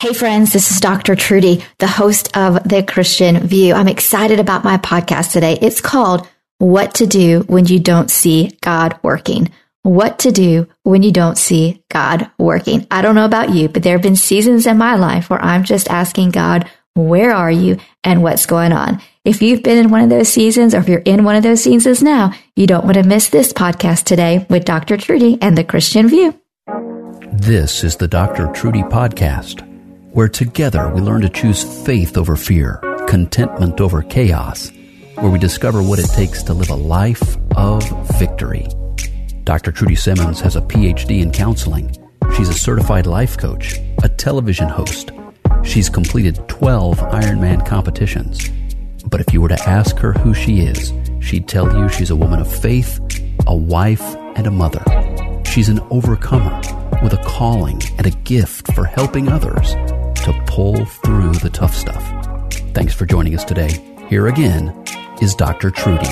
Hey friends, this is Dr. Trudy, the host of The Christian View. I'm excited about my podcast today. It's called What to Do When You Don't See God Working. What to do when you don't see God working. I don't know about you, but there have been seasons in my life where I'm just asking God, where are you and what's going on? If you've been in one of those seasons or if you're in one of those seasons now, you don't want to miss this podcast today with Dr. Trudy and The Christian View. This is the Dr. Trudy Podcast where together we learn to choose faith over fear, contentment over chaos, where we discover what it takes to live a life of victory. Dr. Trudy Simmons has a PhD in counseling. She's a certified life coach, a television host. She's completed 12 Ironman competitions. But if you were to ask her who she is, she'd tell you she's a woman of faith, a wife, and a mother. She's an overcomer with a calling and a gift for helping others to pull through the tough stuff. Thanks for joining us today. Here again is Dr. Trudy.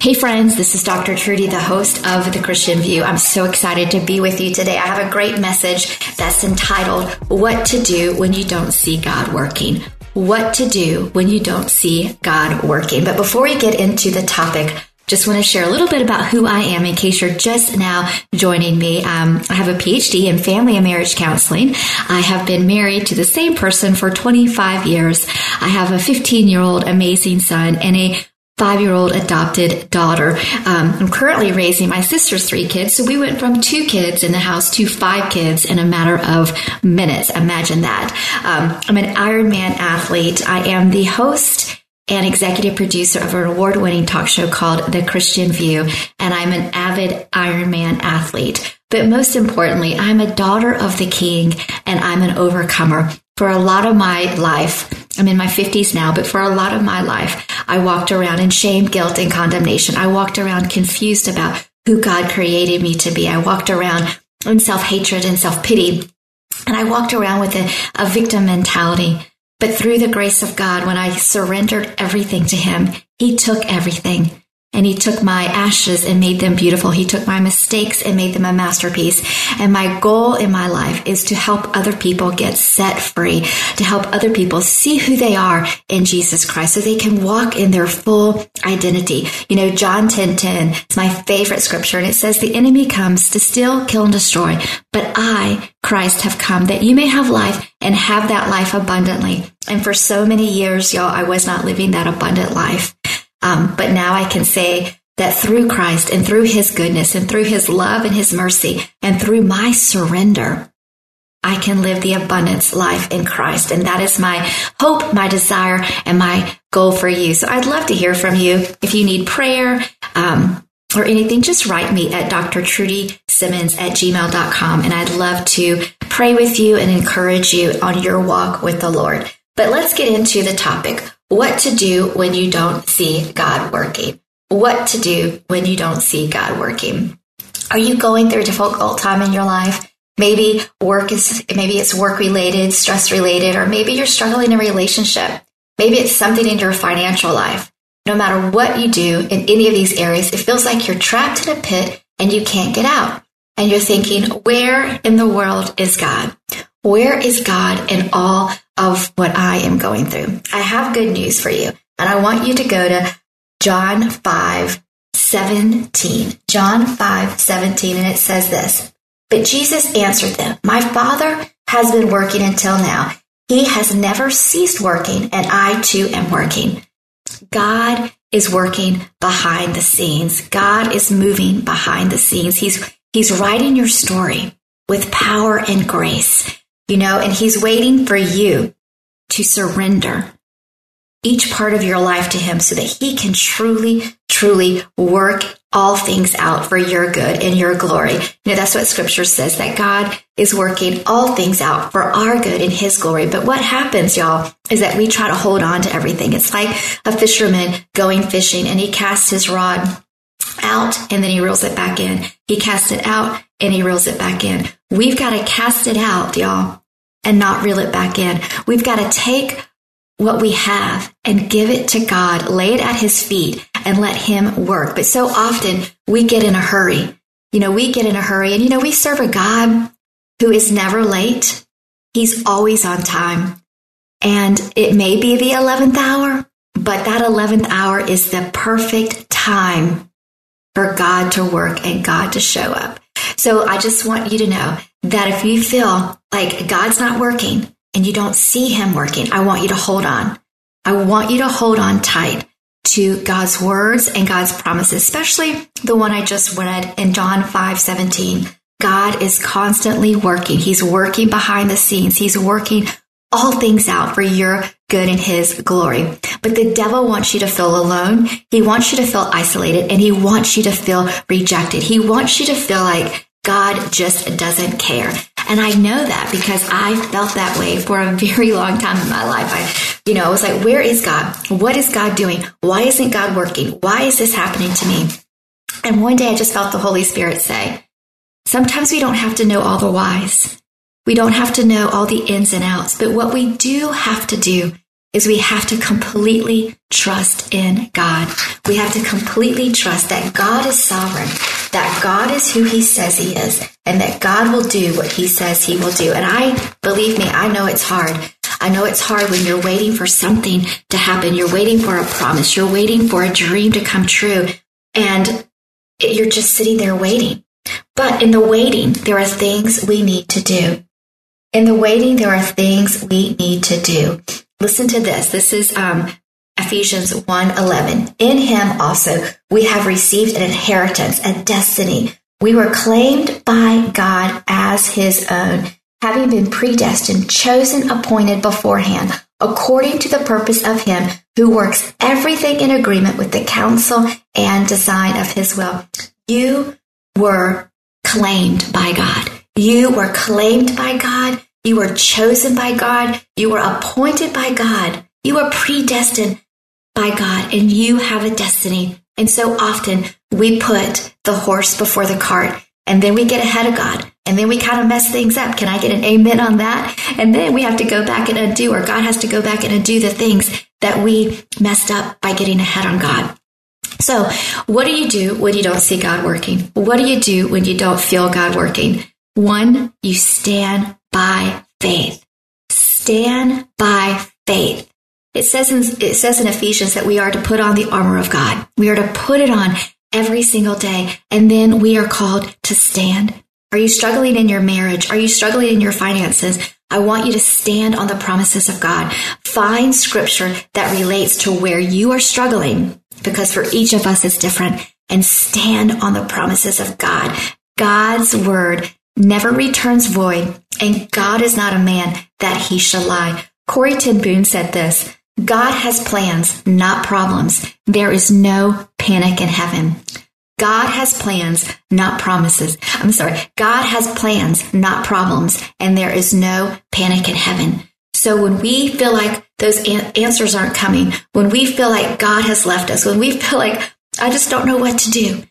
Hey friends, this is Dr. Trudy, the host of The Christian View. I'm so excited to be with you today. I have a great message that's entitled What to Do When You Don't See God Working. What to do when you don't see God working. But before we get into the topic, just want to share a little bit about who I am in case you're just now joining me. Um, I have a PhD in family and marriage counseling. I have been married to the same person for 25 years. I have a 15 year old amazing son and a five year old adopted daughter. Um, I'm currently raising my sister's three kids. So we went from two kids in the house to five kids in a matter of minutes. Imagine that. Um, I'm an Ironman athlete. I am the host and executive producer of an award winning talk show called The Christian View. And I'm an avid Ironman athlete. But most importantly, I'm a daughter of the king and I'm an overcomer. For a lot of my life, I'm in my 50s now, but for a lot of my life, I walked around in shame, guilt, and condemnation. I walked around confused about who God created me to be. I walked around in self hatred and self pity. And I walked around with a, a victim mentality. But through the grace of God, when I surrendered everything to Him, He took everything and he took my ashes and made them beautiful. He took my mistakes and made them a masterpiece. And my goal in my life is to help other people get set free, to help other people see who they are in Jesus Christ so they can walk in their full identity. You know, John 10 10 is my favorite scripture and it says, the enemy comes to steal, kill, and destroy. But I, Christ, have come that you may have life and have that life abundantly. And for so many years, y'all, I was not living that abundant life. Um, but now I can say that through Christ and through his goodness and through his love and his mercy and through my surrender, I can live the abundance life in Christ. And that is my hope, my desire, and my goal for you. So I'd love to hear from you. If you need prayer, um, or anything, just write me at drtrudysimmons at gmail.com. And I'd love to pray with you and encourage you on your walk with the Lord. But let's get into the topic what to do when you don't see God working. What to do when you don't see God working. Are you going through a difficult time in your life? Maybe work is, maybe it's work related, stress related, or maybe you're struggling in a relationship. Maybe it's something in your financial life. No matter what you do in any of these areas, it feels like you're trapped in a pit and you can't get out. And you're thinking, where in the world is God? Where is God in all of what I am going through? I have good news for you. And I want you to go to John 5, 17. John 5, 17. And it says this. But Jesus answered them, My Father has been working until now. He has never ceased working, and I too am working. God is working behind the scenes. God is moving behind the scenes. He's, he's writing your story with power and grace you know, and he's waiting for you to surrender, each part of your life to Him so that He can truly, truly work all things out for your good and your glory. You know, that's what scripture says that God is working all things out for our good and his glory. But what happens, y'all, is that we try to hold on to everything. It's like a fisherman going fishing and he casts his rod out and then he reels it back in. He casts it out and he reels it back in. We've got to cast it out, y'all, and not reel it back in. We've got to take what we have and give it to God, lay it at his feet and let him work. But so often we get in a hurry. You know, we get in a hurry and you know, we serve a God who is never late. He's always on time. And it may be the 11th hour, but that 11th hour is the perfect time for God to work and God to show up. So I just want you to know that if you feel like God's not working, and you don't see him working, I want you to hold on. I want you to hold on tight to God's words and God's promises, especially the one I just read in John 5 17. God is constantly working. He's working behind the scenes. He's working all things out for your good and his glory. But the devil wants you to feel alone. He wants you to feel isolated and he wants you to feel rejected. He wants you to feel like God just doesn't care. And I know that because I felt that way for a very long time in my life. I, you know, I was like, where is God? What is God doing? Why isn't God working? Why is this happening to me? And one day I just felt the Holy Spirit say, sometimes we don't have to know all the whys. We don't have to know all the ins and outs, but what we do have to do is we have to completely trust in God. We have to completely trust that God is sovereign, that God is who he says he is, and that God will do what he says he will do. And I, believe me, I know it's hard. I know it's hard when you're waiting for something to happen. You're waiting for a promise. You're waiting for a dream to come true. And you're just sitting there waiting. But in the waiting, there are things we need to do. In the waiting, there are things we need to do. Listen to this. This is um, Ephesians 1:11. In him also we have received an inheritance, a destiny. We were claimed by God as his own, having been predestined, chosen, appointed beforehand, according to the purpose of him who works everything in agreement with the counsel and design of his will. You were claimed by God. You were claimed by God. You were chosen by God. You were appointed by God. You were predestined by God and you have a destiny. And so often we put the horse before the cart and then we get ahead of God and then we kind of mess things up. Can I get an amen on that? And then we have to go back and undo or God has to go back and undo the things that we messed up by getting ahead on God. So what do you do when you don't see God working? What do you do when you don't feel God working? One, you stand by faith. Stand by faith. It says in, it says in Ephesians that we are to put on the armor of God. We are to put it on every single day. And then we are called to stand. Are you struggling in your marriage? Are you struggling in your finances? I want you to stand on the promises of God. Find scripture that relates to where you are struggling because for each of us it's different and stand on the promises of God. God's word never returns void, and God is not a man that he shall lie. Corrie ten said this God has plans, not problems. There is no panic in heaven. God has plans, not promises. I'm sorry. God has plans, not problems, and there is no panic in heaven. So when we feel like those answers aren't coming, when we feel like God has left us, when we feel like I just don't know what to do,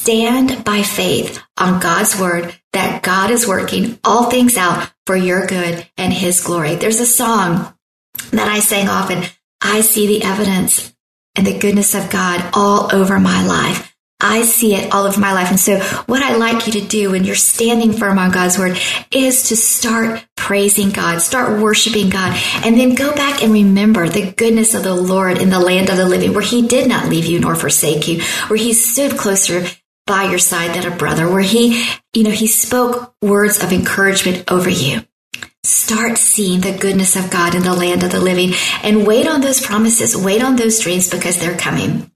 stand by faith on God's word that God is working all things out for your good and his glory. There's a song that I sang often. I see the evidence and the goodness of God all over my life. I see it all over my life. And so what I like you to do when you're standing firm on God's word is to start praising God, start worshiping God, and then go back and remember the goodness of the Lord in the land of the living where he did not leave you nor forsake you, where he stood closer by your side than a brother, where he, you know, he spoke words of encouragement over you. Start seeing the goodness of God in the land of the living and wait on those promises, wait on those dreams because they're coming.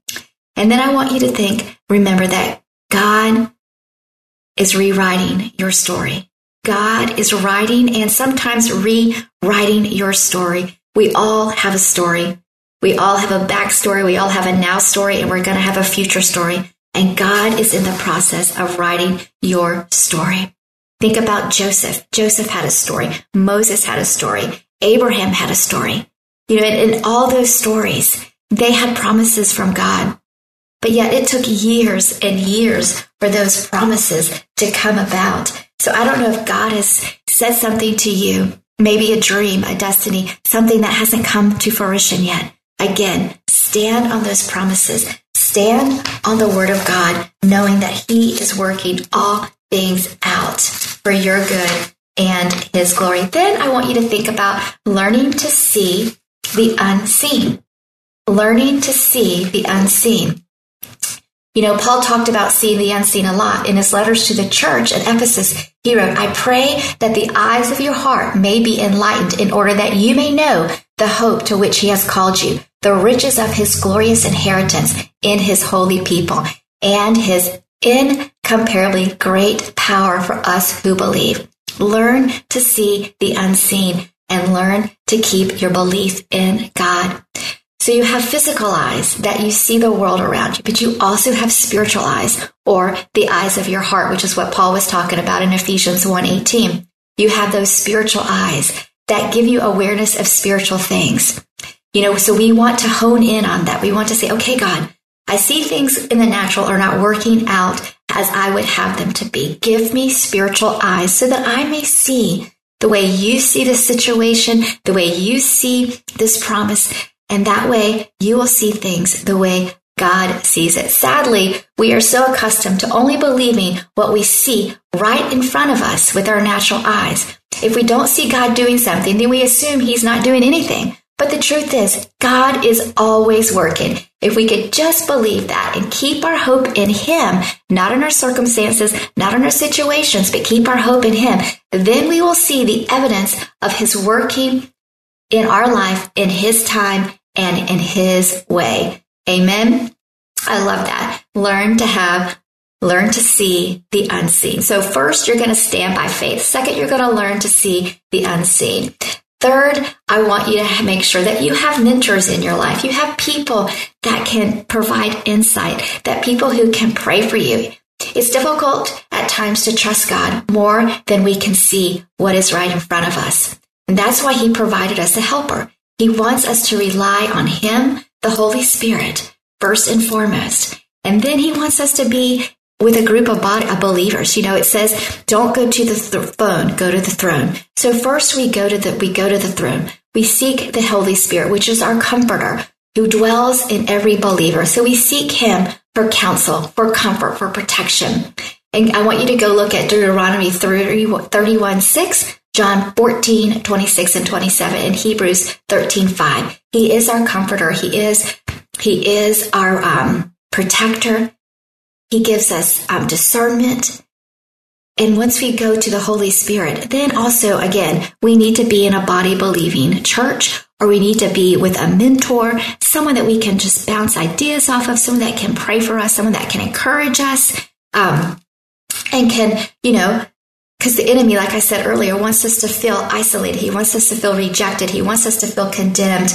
And then I want you to think, remember that God is rewriting your story. God is writing and sometimes rewriting your story. We all have a story. We all have a backstory. We all have a now story and we're going to have a future story. And God is in the process of writing your story. Think about Joseph. Joseph had a story. Moses had a story. Abraham had a story. You know, in, all those stories, they had promises from God. But yet it took years and years for those promises to come about. So I don't know if God has said something to you, maybe a dream, a destiny, something that hasn't come to fruition yet. Again, stand on those promises. Stand on the word of God, knowing that He is working all things out for your good and His glory. Then I want you to think about learning to see the unseen. Learning to see the unseen. You know, Paul talked about seeing the unseen a lot in his letters to the church at Ephesus. He wrote, I pray that the eyes of your heart may be enlightened in order that you may know the hope to which he has called you, the riches of his glorious inheritance in his holy people, and his incomparably great power for us who believe. Learn to see the unseen and learn to keep your belief in God. So you have physical eyes that you see the world around you, but you also have spiritual eyes or the eyes of your heart, which is what Paul was talking about in Ephesians 1:18. You have those spiritual eyes that give you awareness of spiritual things. You know, so we want to hone in on that. We want to say, okay, God, I see things in the natural are not working out as I would have them to be. Give me spiritual eyes so that I may see the way you see the situation, the way you see this promise. And that way you will see things the way God sees it. Sadly, we are so accustomed to only believing what we see right in front of us with our natural eyes. If we don't see God doing something, then we assume he's not doing anything. But the truth is, God is always working. If we could just believe that and keep our hope in Him, not in our circumstances, not in our situations, but keep our hope in Him, then we will see the evidence of His working in our life in His time and in His way. Amen. I love that. Learn to have learn to see the unseen. So first, you're going to stand by faith. Second, you're going to learn to see the unseen. Third, I want you to make sure that you have mentors in your life. You have people that can provide insight, that people who can pray for you. It's difficult at times to trust God more than we can see what is right in front of us. And that's why he provided us a helper. He wants us to rely on him, the Holy Spirit, first and foremost. And then he wants us to be with a group of, body, believers. You know, it says, don't go to the th- phone, go to the throne. So first we go to the, we go to the throne. We seek the Holy Spirit, which is our comforter who dwells in every believer. So we seek him for counsel, for comfort, for protection. And I want you to go look at Deuteronomy 30, 31, 6, John 14, 26 and 27, and Hebrews 13, 5. He is our comforter. He is, he is our, um, protector. He gives us um, discernment. And once we go to the Holy Spirit, then also, again, we need to be in a body believing church or we need to be with a mentor, someone that we can just bounce ideas off of, someone that can pray for us, someone that can encourage us, um, and can, you know, because the enemy, like I said earlier, wants us to feel isolated. He wants us to feel rejected. He wants us to feel condemned.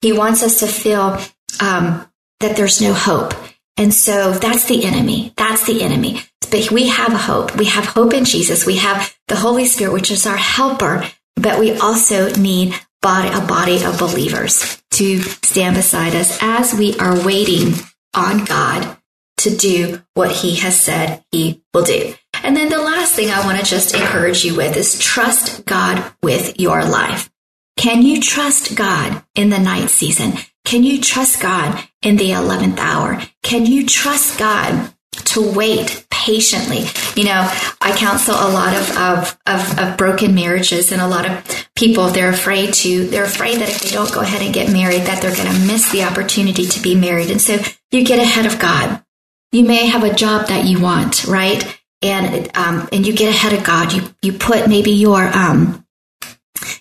He wants us to feel um, that there's no hope. And so that's the enemy. That's the enemy. But we have hope. We have hope in Jesus. We have the Holy Spirit, which is our helper. But we also need body, a body of believers to stand beside us as we are waiting on God to do what he has said he will do. And then the last thing I want to just encourage you with is trust God with your life. Can you trust God in the night season? Can you trust God in the 11th hour? Can you trust God to wait patiently? You know, I counsel a lot of, of, of, of, broken marriages and a lot of people, they're afraid to, they're afraid that if they don't go ahead and get married, that they're going to miss the opportunity to be married. And so you get ahead of God. You may have a job that you want, right? And, um, and you get ahead of God. You, you put maybe your, um,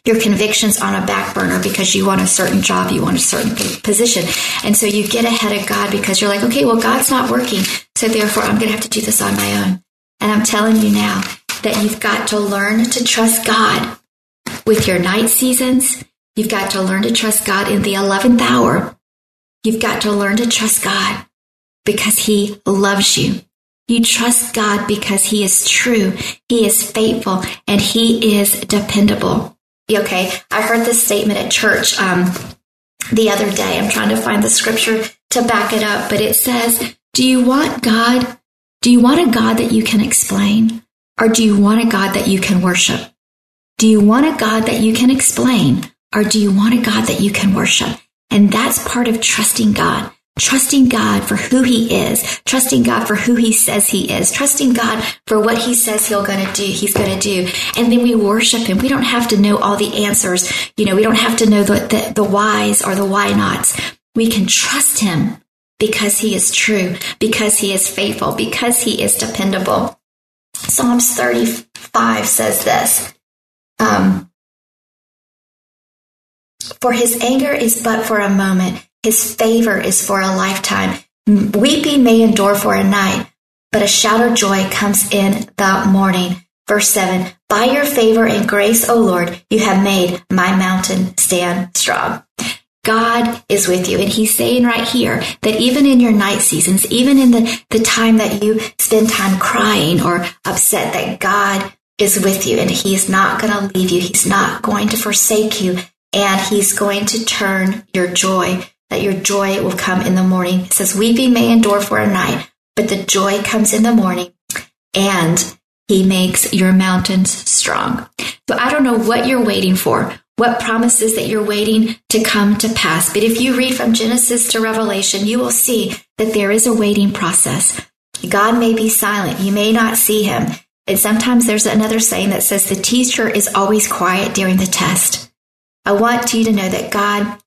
your convictions on a back burner because you want a certain job, you want a certain position. And so you get ahead of God because you're like, okay, well, God's not working. So therefore, I'm going to have to do this on my own. And I'm telling you now that you've got to learn to trust God with your night seasons. You've got to learn to trust God in the 11th hour You've got to learn to trust God because he loves you. You trust God because he is true, he is faithful, and he is dependable. Okay, I heard this statement at church um, the other day. I'm trying to find the scripture to back it up, but it says, Do you want God? Do you want a God that you can explain? Or do you want a God that you can worship? Do you want a God that you can explain? Or do you want a God that you can worship? And that's part of trusting God. Trusting God for who he is, trusting God for who he says he is, trusting God for what he says he'll gonna do, he's gonna do. And then we worship him. We don't have to know all the answers. You know, we don't have to know the, the, the whys or the why nots. We can trust him because he is true, because he is faithful, because he is dependable. Psalms 35 says this. Um, for his anger is but for a moment his favor is for a lifetime. Weeping may endure for a night, but a shout of joy comes in the morning. Verse 7 By your favor and grace, O Lord, you have made my mountain stand strong. God is with you. And he's saying right here that even in your night seasons, even in the, the time that you spend time crying or upset, that God is with you and he's not going to leave you. He's not going to forsake you and he's going to turn your joy that your joy will come in the morning. It says, Weeping may endure for a night, but the joy comes in the morning, and he makes your mountains strong. So I don't know what you're waiting for, what promises that you're waiting to come to pass. But if you read from Genesis to Revelation, you will see that there is a waiting process. God may be silent. You may not see him. And sometimes there's another saying that says the teacher is always quiet during the test. I want you to know that God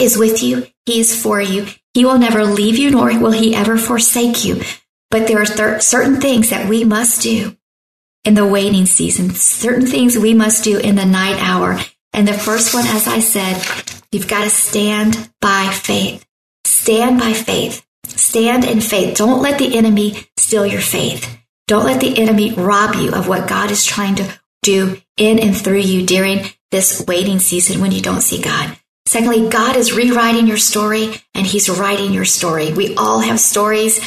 is with you. He is for you. He will never leave you, nor will he ever forsake you. But there are th- certain things that we must do in the waiting season, certain things we must do in the night hour. And the first one, as I said, you've got to stand by faith. Stand by faith. Stand in faith. Don't let the enemy steal your faith. Don't let the enemy rob you of what God is trying to do in and through you during this waiting season when you don't see God. Secondly, God is rewriting your story and He's writing your story. We all have stories.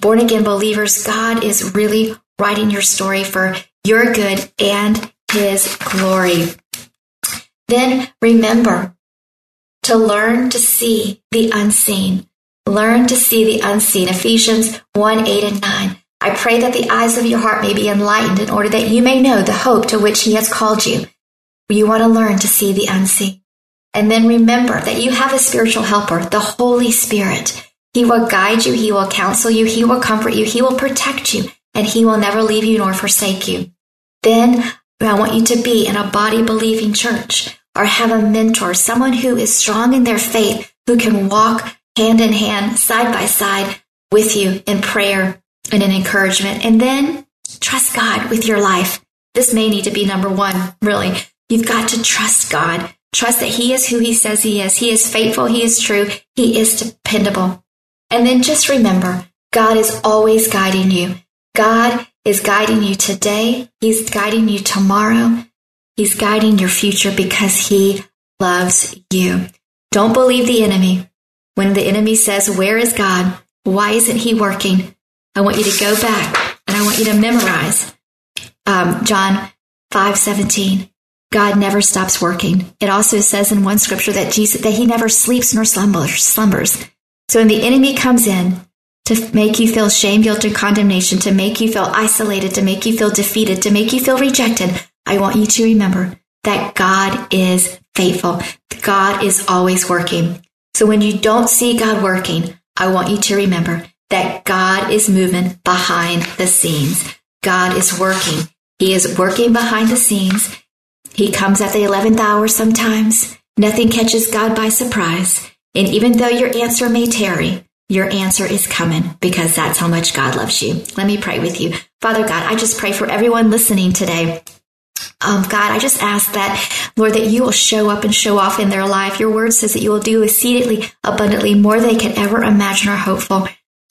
Born again believers, God is really writing your story for your good and His glory. Then remember to learn to see the unseen. Learn to see the unseen. Ephesians 1 8 and 9. I pray that the eyes of your heart may be enlightened in order that you may know the hope to which He has called you. You want to learn to see the unseen. And then remember that you have a spiritual helper, the Holy Spirit. He will guide you. He will counsel you. He will comfort you. He will protect you and he will never leave you nor forsake you. Then I want you to be in a body believing church or have a mentor, someone who is strong in their faith, who can walk hand in hand, side by side with you in prayer and in encouragement. And then trust God with your life. This may need to be number one, really. You've got to trust God. Trust that He is who He says He is. He is faithful. He is true. He is dependable. And then just remember, God is always guiding you. God is guiding you today. He's guiding you tomorrow. He's guiding your future because He loves you. Don't believe the enemy. When the enemy says, Where is God? Why isn't He working? I want you to go back and I want you to memorize um, John 5 17. God never stops working. It also says in one scripture that Jesus that he never sleeps nor slumbers. slumbers. So when the enemy comes in to make you feel shame, guilt, and condemnation, to make you feel isolated, to make you feel defeated, to make you feel rejected, I want you to remember that God is faithful. God is always working. So when you don't see God working, I want you to remember that God is moving behind the scenes. God is working. He is working behind the scenes. He comes at the 11th hour sometimes. Nothing catches God by surprise. And even though your answer may tarry, your answer is coming because that's how much God loves you. Let me pray with you. Father God, I just pray for everyone listening today. Um, God, I just ask that, Lord, that you will show up and show off in their life. Your word says that you will do exceedingly abundantly more than they can ever imagine or hope for.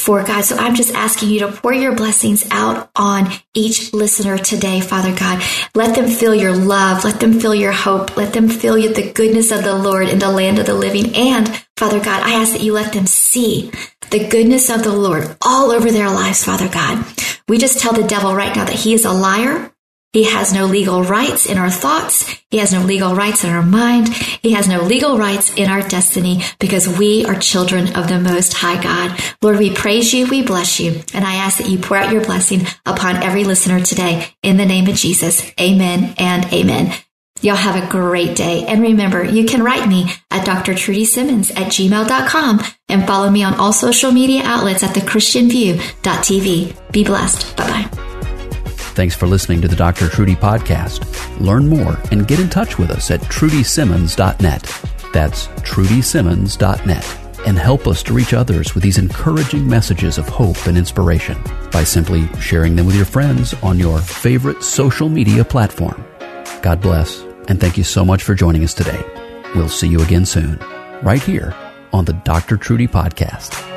For, God. So I'm just asking you to pour your blessings out on each listener today, Father God. Let them feel your love. Let them feel your hope. Let them feel the goodness of the Lord in the land of the living. And Father God, I ask that you let them see the goodness of the Lord all over their lives, Father God. We just tell the devil right now that he is a liar he has no legal rights in our thoughts. He has no legal rights in our mind. He has no legal rights in our destiny because we are children of the Most High God. Lord, we praise you. We bless you. And I ask that you pour out your blessing upon every listener today in the name of Jesus. Amen and amen. Y'all have a great day. And remember, you can write me at drtrudysimmons at gmail.com and follow me on all social media outlets at thechristianview.tv. Be blessed. Bye bye. Thanks for listening to the Dr. Trudy podcast. Learn more and get in touch with us at trudysimmons.net. That's trudysimmons.net. And help us to reach others with these encouraging messages of hope and inspiration by simply sharing them with your friends on your favorite social media platform. God bless, and thank you so much for joining us today. We'll see you again soon, right here on the Dr. Trudy podcast.